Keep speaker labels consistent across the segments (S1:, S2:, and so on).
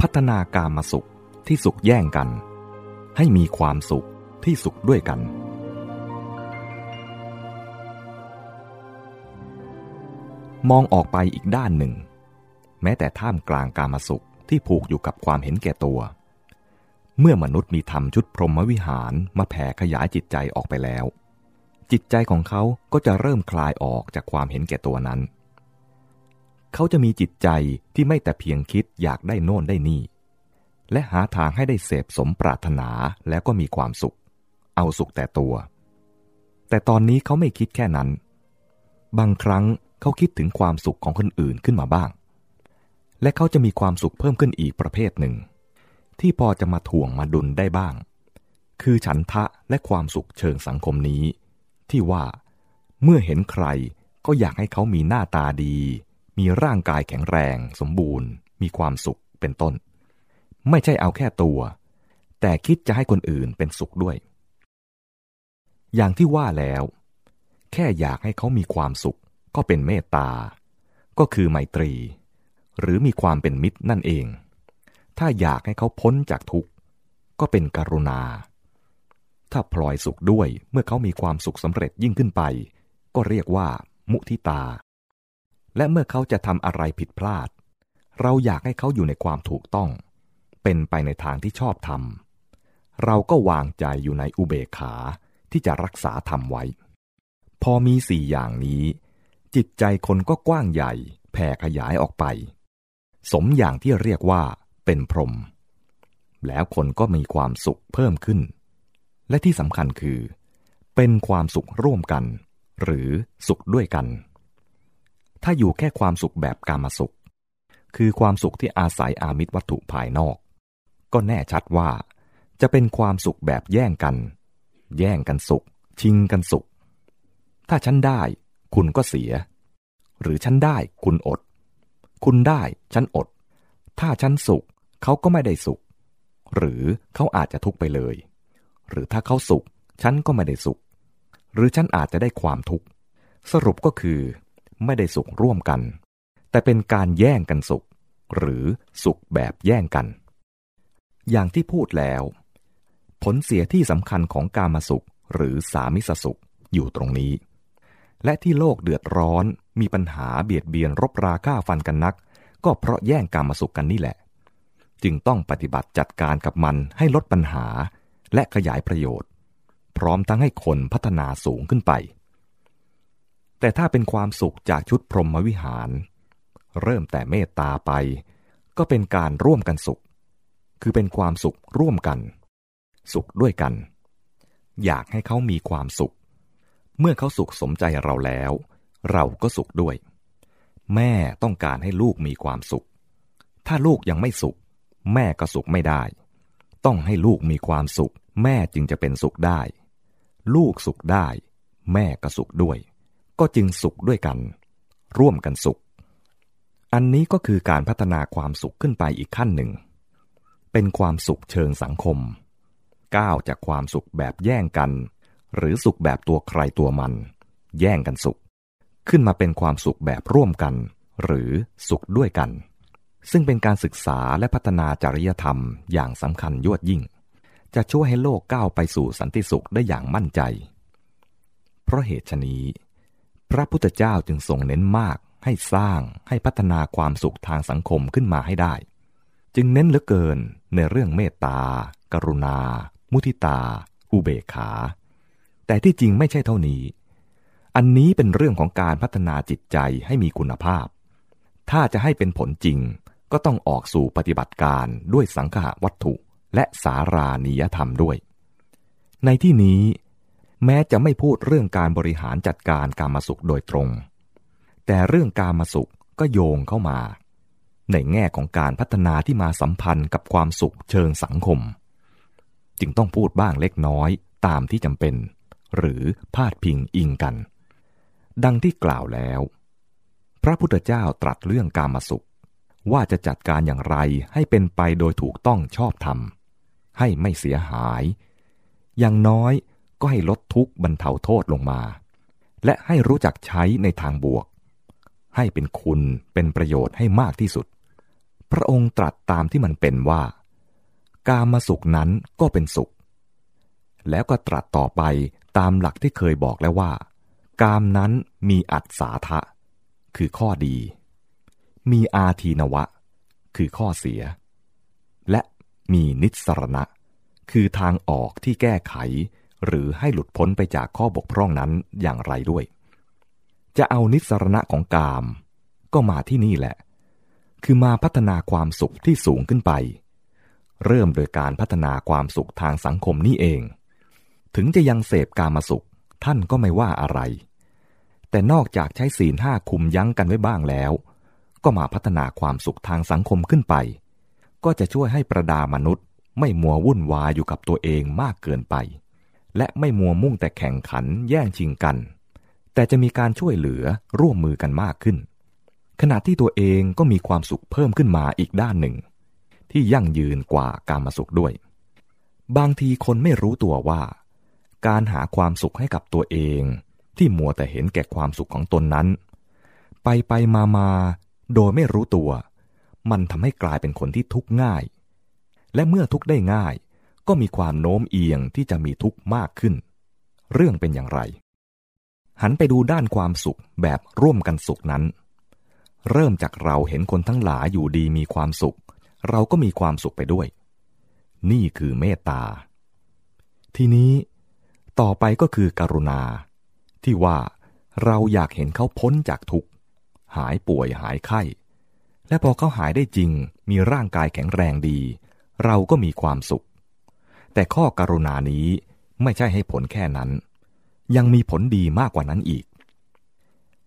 S1: พัฒนาการมาสุขที่สุขแย่งกัน ให้มีความสุขที่สุขด้วยกัน มองออกไปอีกด้านหนึ่ง แม้แต่ท่ามกลางการมาสุขที่ผูกอยู่กับความเห็นแก่ตัว เมื่อมนุษย์มีธรรมชุดพรหมวิหารมาแผ่ขยายจิตใจออกไปแล้ว จิตใจของเขาก็จะเริ่มคลายออกจากความเห็นแก่ตัวนั้น เขาจะมีจิตใจที่ไม่แต่เพียงคิดอยากได้โน่นได้นี่ และหาทางให้ได้เสพสมปรารถนาแล้วก็มีความสุข เอาสุขแต่ตัว แต่ตอนนี้เขาไม่คิดแค่นั้น บางครั้งเขาคิดถึงความสุขของคนอื่นขึ้นมาบ้าง และเขาจะมีความสุขเพิ่มขึ้นอีกประเภทหนึ่ง ที่พอจะมาถ่วงมาดุลได้บ้าง คือฉันทะและความสุขเชิงสังคมนี้ ที่ว่าเมื่อเห็นใครก็อยากให้เขามีหน้าตาดี มีร่างกายแข็งแรง สมบูรณ์ มีความสุขเป็นต้น ไม่ใช่เอาแค่ตัว แต่คิดจะให้คนอื่นเป็นสุขด้วย อย่างที่ว่าแล้ว แค่อยากให้เขามีความสุขก็เป็นเมตตา ก็คือไมตรี หรือมีความเป็นมิตรนั่นเอง ถ้าอยากให้เขาพ้นจากทุกข์ ก็เป็นกรุณา ถ้าพลอยสุขด้วยเมื่อเขามีความสุขสำเร็จยิ่งขึ้นไป ก็เรียกว่า มุทิตา และเมื่อเขาจะทำอะไรผิดพลาด เราอยากให้เขาอยู่ในความถูกต้อง เป็นไปในทางที่ชอบทำเราก็วางใจอยู่ในอุเบกขาที่จะรักษาธรรมไว้ พอมีสี่อย่างนี้ จิตใจคนก็กว้างใหญ่แผ่ขยายออกไป สมอย่างที่เรียกว่าเป็นพรหมแล้วคนก็มีความสุขเพิ่มขึ้น และที่สำคัญคือ เป็นความสุขร่วมกัน หรือสุขด้วยกัน ถ้าอยู่แค่ความสุขแบบกามสุข คือความสุขที่อาศัยอามิตรวัตถุภายนอก ก็แน่ชัดว่า จะเป็นความสุขแบบแย่งกัน แย่งกันสุข ชิงกันสุข ถ้าฉันได้คุณก็เสีย หรือฉันได้คุณอด คุณได้ฉันอด ถ้าฉันสุขเขาก็ไม่ได้สุข หรือเขาอาจจะทุกข์ไปเลย หรือถ้าเขาสุขฉันก็ไม่ได้สุข หรือฉันอาจจะได้ความทุกข์สรุปก็คือ ไม่ได้สุขร่วมกัน แต่เป็นการแย่งกันสุข หรือสุขแบบแย่งกัน อย่างที่พูดแล้ว ผลเสียที่สำคัญของกามาสุขหรือสามิสสุขอยู่ตรงนี้ และที่โลกเดือดร้อนมีปัญหาเบียดเบียนรบราฆ่าฟันกันนัก ก็เพราะแย่งกามาสุขกันนี่แหละ จึงต้องปฏิบัติจัดการกับมันให้ลดปัญหาและขยายประโยชน์ พร้อมทั้งให้คนพัฒนาสูงขึ้นไป แต่ถ้าเป็นความสุขจากชุดพรหมวิหาร เริ่มแต่เมตตาไป ก็เป็นการร่วมกันสุข คือเป็นความสุขร่วมกัน สุขด้วยกัน อยากให้เขามีความสุข เมื่อเขาสุขสมใจเราแล้ว เราก็สุขด้วย แม่ต้องการให้ลูกมีความสุข ถ้าลูกยังไม่สุข แม่ก็สุขไม่ได้ ต้องให้ลูกมีความสุข แม่จึงจะเป็นสุขได้ ลูกสุขได้ แม่ก็สุขด้วย ก็จึงสุขด้วยกัน ร่วมกันสุข อันนี้ก็คือการพัฒนาความสุขขึ้นไปอีกขั้นหนึ่ง เป็นความสุขเชิงสังคม ก้าวจากความสุขแบบแย่งกัน หรือสุขแบบตัวใครตัวมัน แย่งกันสุข ขึ้นมาเป็นความสุขแบบร่วมกัน หรือสุขด้วยกัน ซึ่งเป็นการศึกษาและพัฒนาจริยธรรมอย่างสำคัญยวดยิ่ง จะช่วยให้โลกก้าวไปสู่สันติสุขได้อย่างมั่นใจ เพราะเหตุชนี้ พระพุทธเจ้าจึงทรงเน้นมากให้สร้างให้พัฒนาความสุขทางสังคมขึ้นมาให้ได้ จึงเน้นเหลือเกินในเรื่องเมตตา กรุณา มุทิตา อุเบกขา แต่ที่จริงไม่ใช่เท่านี้ อันนี้เป็นเรื่องของการพัฒนาจิตใจให้มีคุณภาพ ถ้าจะให้เป็นผลจริงก็ต้องออกสู่ปฏิบัติการด้วยสังฆะวัตถุและสารานิยธรรมด้วย ในที่นี้ แม้จะไม่พูดเรื่องการบริหารจัดการการมาสุขโดยตรง แต่เรื่องการมาสุขก็โยงเข้ามา ในแง่ของการพัฒนาที่มาสัมพันธ์กับความสุขเชิงสังคม จึงต้องพูดบ้างเล็กน้อยตามที่จำเป็น หรือพาดพิงอิงกัน ดังที่กล่าวแล้ว พระพุทธเจ้าตรัสเรื่องการมาสุข ว่าจะจัดการอย่างไรให้เป็นไปโดยถูกต้องชอบธรรมให้ไม่เสียหาย อย่างน้อย ก็ให้ลดทุกข์บรรเทาโทษลงมา และให้รู้จักใช้ในทางบวก ให้เป็นคุณเป็นประโยชน์ให้มากที่สุด พระองค์ตรัสตามที่มันเป็นว่า กามาสุขนั้นก็เป็นสุข แล้วก็ตรัสต่อไปตามหลักที่เคยบอกแล้วว่า กามนั้นมีอัศาทะ คือข้อดี มีอาทีนวะ คือข้อเสีย และมีนิสรณะ คือทางออกที่แก้ไข หรือให้หลุดพ้นไปจากข้อบกพร่องนั้นอย่างไรด้วย จะเอานิสรณะของกาม ก็มาที่นี่แหละ คือมาพัฒนาความสุขที่สูงขึ้นไป เริ่มโดยการพัฒนาความสุขทางสังคมนี่เอง ถึงจะยังเสพกามาสุขท่านก็ไม่ว่าอะไร แต่นอกจากใช้ศีลห้าคุมยั้งกันไว้บ้างแล้ว ก็มาพัฒนาความสุขทางสังคมขึ้นไป ก็จะช่วยให้ประดามนุษย์ไม่มัววุ่นวายอยู่กับตัวเองมากเกินไป และไม่มัวมุ่งแต่แข่งขันแย่งชิงกัน แต่จะมีการช่วยเหลือร่วมมือกันมากขึ้น ขณะที่ตัวเองก็มีความสุขเพิ่มขึ้นมาอีกด้านหนึ่ง ที่ยั่งยืนกว่าการมาสุขด้วย บางทีคนไม่รู้ตัวว่า การหาความสุขให้กับตัวเองที่มัวแต่เห็นแก่ความสุขของตนนั้น ไปไปมามาโดยไม่รู้ตัว มันทำให้กลายเป็นคนที่ทุกข์ง่าย และเมื่อทุกข์ได้ง่าย ก็มีความโน้มเอียงที่จะมีทุกข์มากขึ้น เรื่องเป็นอย่างไร หันไปดูด้านความสุขแบบร่วมกันสุขนั้น เริ่มจากเราเห็นคนทั้งหลายอยู่ดีมีความสุข เราก็มีความสุขไปด้วย นี่คือเมตตา ทีนี้ต่อไปก็คือกรุณา ที่ว่าเราอยากเห็นเขาพ้นจากทุกข์หายป่วยหายไข้ และพอเขาหายได้จริงมีร่างกายแข็งแรงดี เราก็มีความสุข แต่ข้อการุณานี้ไม่ใช่ให้ผลแค่นั้น ยังมีผลดีมากกว่านั้นอีก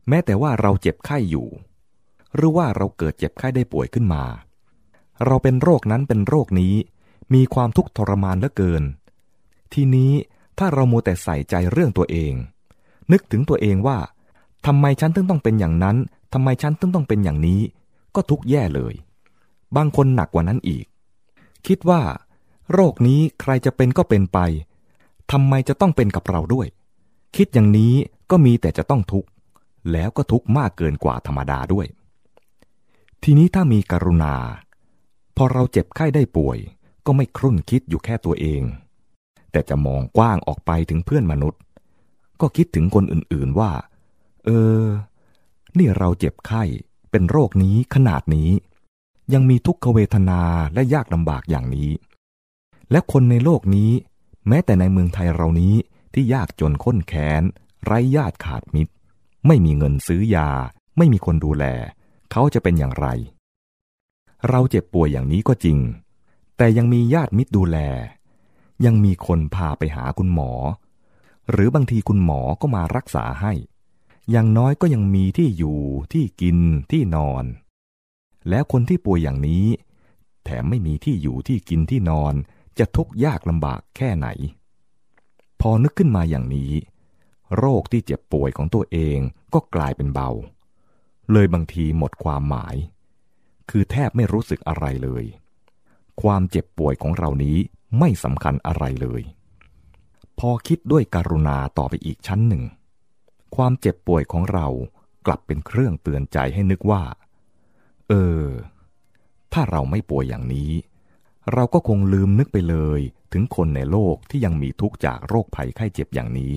S1: แม้แต่ว่าเราเจ็บไข้อยู่ หรือว่าเราเกิดเจ็บไข้ได้ป่วยขึ้นมา เราเป็นโรคนั้นเป็นโรคนี้ มีความทุกข์ทรมานเหลือเกิน ทีนี้ถ้าเราโมแต่ใส่ใจเรื่องตัวเอง นึกถึงตัวเองว่าทำไมฉันถึงต้องเป็นอย่างนั้นทำไมฉันถึงต้องเป็นอย่างนี้ ก็ทุกแย่เลย บางคนหนักกว่านั้นอีก คิดว่า โรคนี้ใครจะเป็นก็เป็นไปทำไมจะต้องเป็นกับเราด้วย คิดอย่างนี้ก็มีแต่จะต้องทุกข์ แล้วก็ทุกข์มากเกินกว่าธรรมดาด้วย ทีนี้ถ้ามีกรุณา พอเราเจ็บไข้ได้ป่วย ก็ไม่ครุ่นคิดอยู่แค่ตัวเอง แต่จะมองกว้างออกไปถึงเพื่อนมนุษย์ ก็คิดถึงคนอื่นๆว่า เออ นี่เราเจ็บไข้เป็นโรคนี้ขนาดนี้ ยังมีทุกขเวทนาและยากลำบากอย่างนี้ และคนในโลกนี้ แม้แต่ในเมืองไทยเรานี้ที่ยากจนข้นแค้น ไร้ญาติขาดมิตร ไม่มีเงินซื้อยา ไม่มีคนดูแล เขาจะเป็นอย่างไร เราเจ็บป่วยอย่างนี้ก็จริง แต่ยังมีญาติมิตรดูแล ยังมีคนพาไปหาคุณหมอ หรือบางทีคุณหมอก็มารักษาให้ อย่างน้อยก็ยังมีที่อยู่ที่กินที่นอน แล้วคนที่ป่วยอย่างนี้ แถมไม่มีที่อยู่ที่กินที่นอน จะทุกข์ยากลำบากแค่ไหน พอนึกขึ้นมาอย่างนี้ โรคที่เจ็บป่วยของตัวเองก็กลายเป็นเบา เลยบางทีหมดความหมาย คือแทบไม่รู้สึกอะไรเลย ความเจ็บป่วยของเรานี้ไม่สำคัญอะไรเลย พอคิดด้วยการุณาต่อไปอีกชั้นหนึ่ง ความเจ็บป่วยของเรากลับเป็นเครื่องเตือนใจให้นึกว่า เออ ถ้าเราไม่ป่วยอย่างนี้ เราก็คงลืมนึกไปเลยถึงคนในโลกที่ยังมีทุกข์จากโรคภัยไข้เจ็บอย่างนี้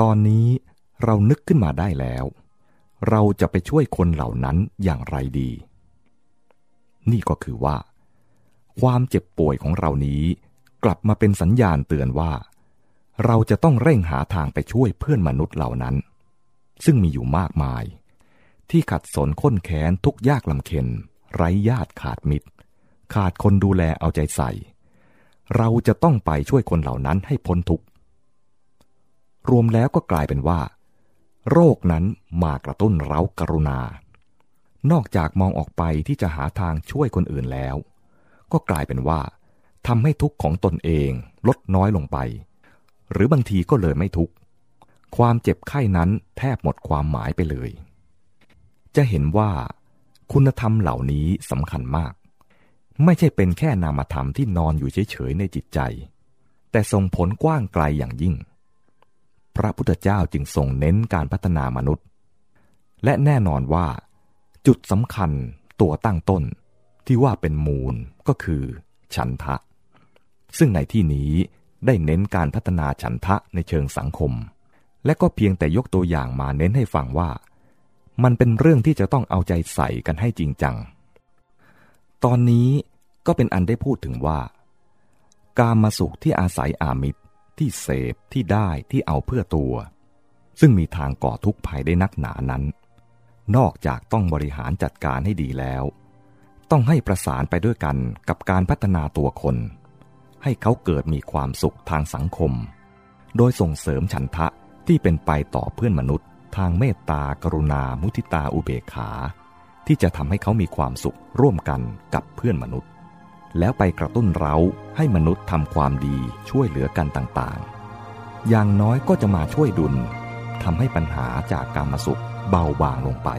S1: ตอนนี้เรานึกขึ้นมาได้แล้ว เราจะไปช่วยคนเหล่านั้นอย่างไรดี นี่ก็คือว่า ความเจ็บป่วยของเรานี้กลับมาเป็นสัญญาณเตือนว่า เราจะต้องเร่งหาทางไปช่วยเพื่อนมนุษย์เหล่านั้น ซึ่งมีอยู่มากมาย ที่ขัดสนข้นแค้นทุกยากลำเค็นไร้ญาติขาดมิตร ขาดคนดูแลเอาใจใส่ เราจะต้องไปช่วยคนเหล่านั้นให้พ้นทุกข์รวมแล้วก็กลายเป็นว่า โรคนั้นมากระตุ้นเรากรุณา นอกจากมองออกไปที่จะหาทางช่วยคนอื่นแล้ว ก็กลายเป็นว่าทำให้ทุกข์ของตนเองลดน้อยลงไป หรือบางทีก็เลยไม่ทุกข์ ความเจ็บไข้นั้นแทบหมดความหมายไปเลย จะเห็นว่าคุณธรรมเหล่านี้สำคัญมาก ไม่ใช่เป็นแค่นามธรรมที่นอนอยู่เฉยๆในจิตใจ แต่ส่งผลกว้างไกลอย่างยิ่ง พระพุทธเจ้าจึงทรงเน้นการพัฒนามนุษย์ และแน่นอนว่า จุดสำคัญตัวตั้งต้นที่ว่าเป็นมูลก็คือ ฉันทะ ซึ่งในที่นี้ได้เน้นการพัฒนาฉันทะในเชิงสังคม และก็เพียงแต่ยกตัวอย่างมาเน้นให้ฟังว่า มันเป็นเรื่องที่จะต้องเอาใจใส่กันให้จริงจัง ตอนนี้ก็เป็นอันได้พูดถึงว่า การมาสุขที่อาศัยอามิตรที่เสพที่ได้ที่เอาเพื่อตัว ซึ่งมีทางก่อทุกข์ภัยได้นักหนานั้น นอกจากต้องบริหารจัดการให้ดีแล้ว ต้องให้ประสานไปด้วยกันกับการพัฒนาตัวคน ให้เขาเกิดมีความสุขทางสังคม โดยส่งเสริมฉันทะที่เป็นไปต่อเพื่อนมนุษย์ ทางเมตตากรุณามุทิตาอุเบกขา ที่จะทำให้เขามีความสุขร่วมกันกับเพื่อนมนุษย์ แล้วไปกระตุ้นเราให้มนุษย์ทำความดีช่วยเหลือกันต่างๆ อย่างน้อยก็จะมาช่วยดุลทำให้ปัญหาจากการมาสุขเบาบางลงไป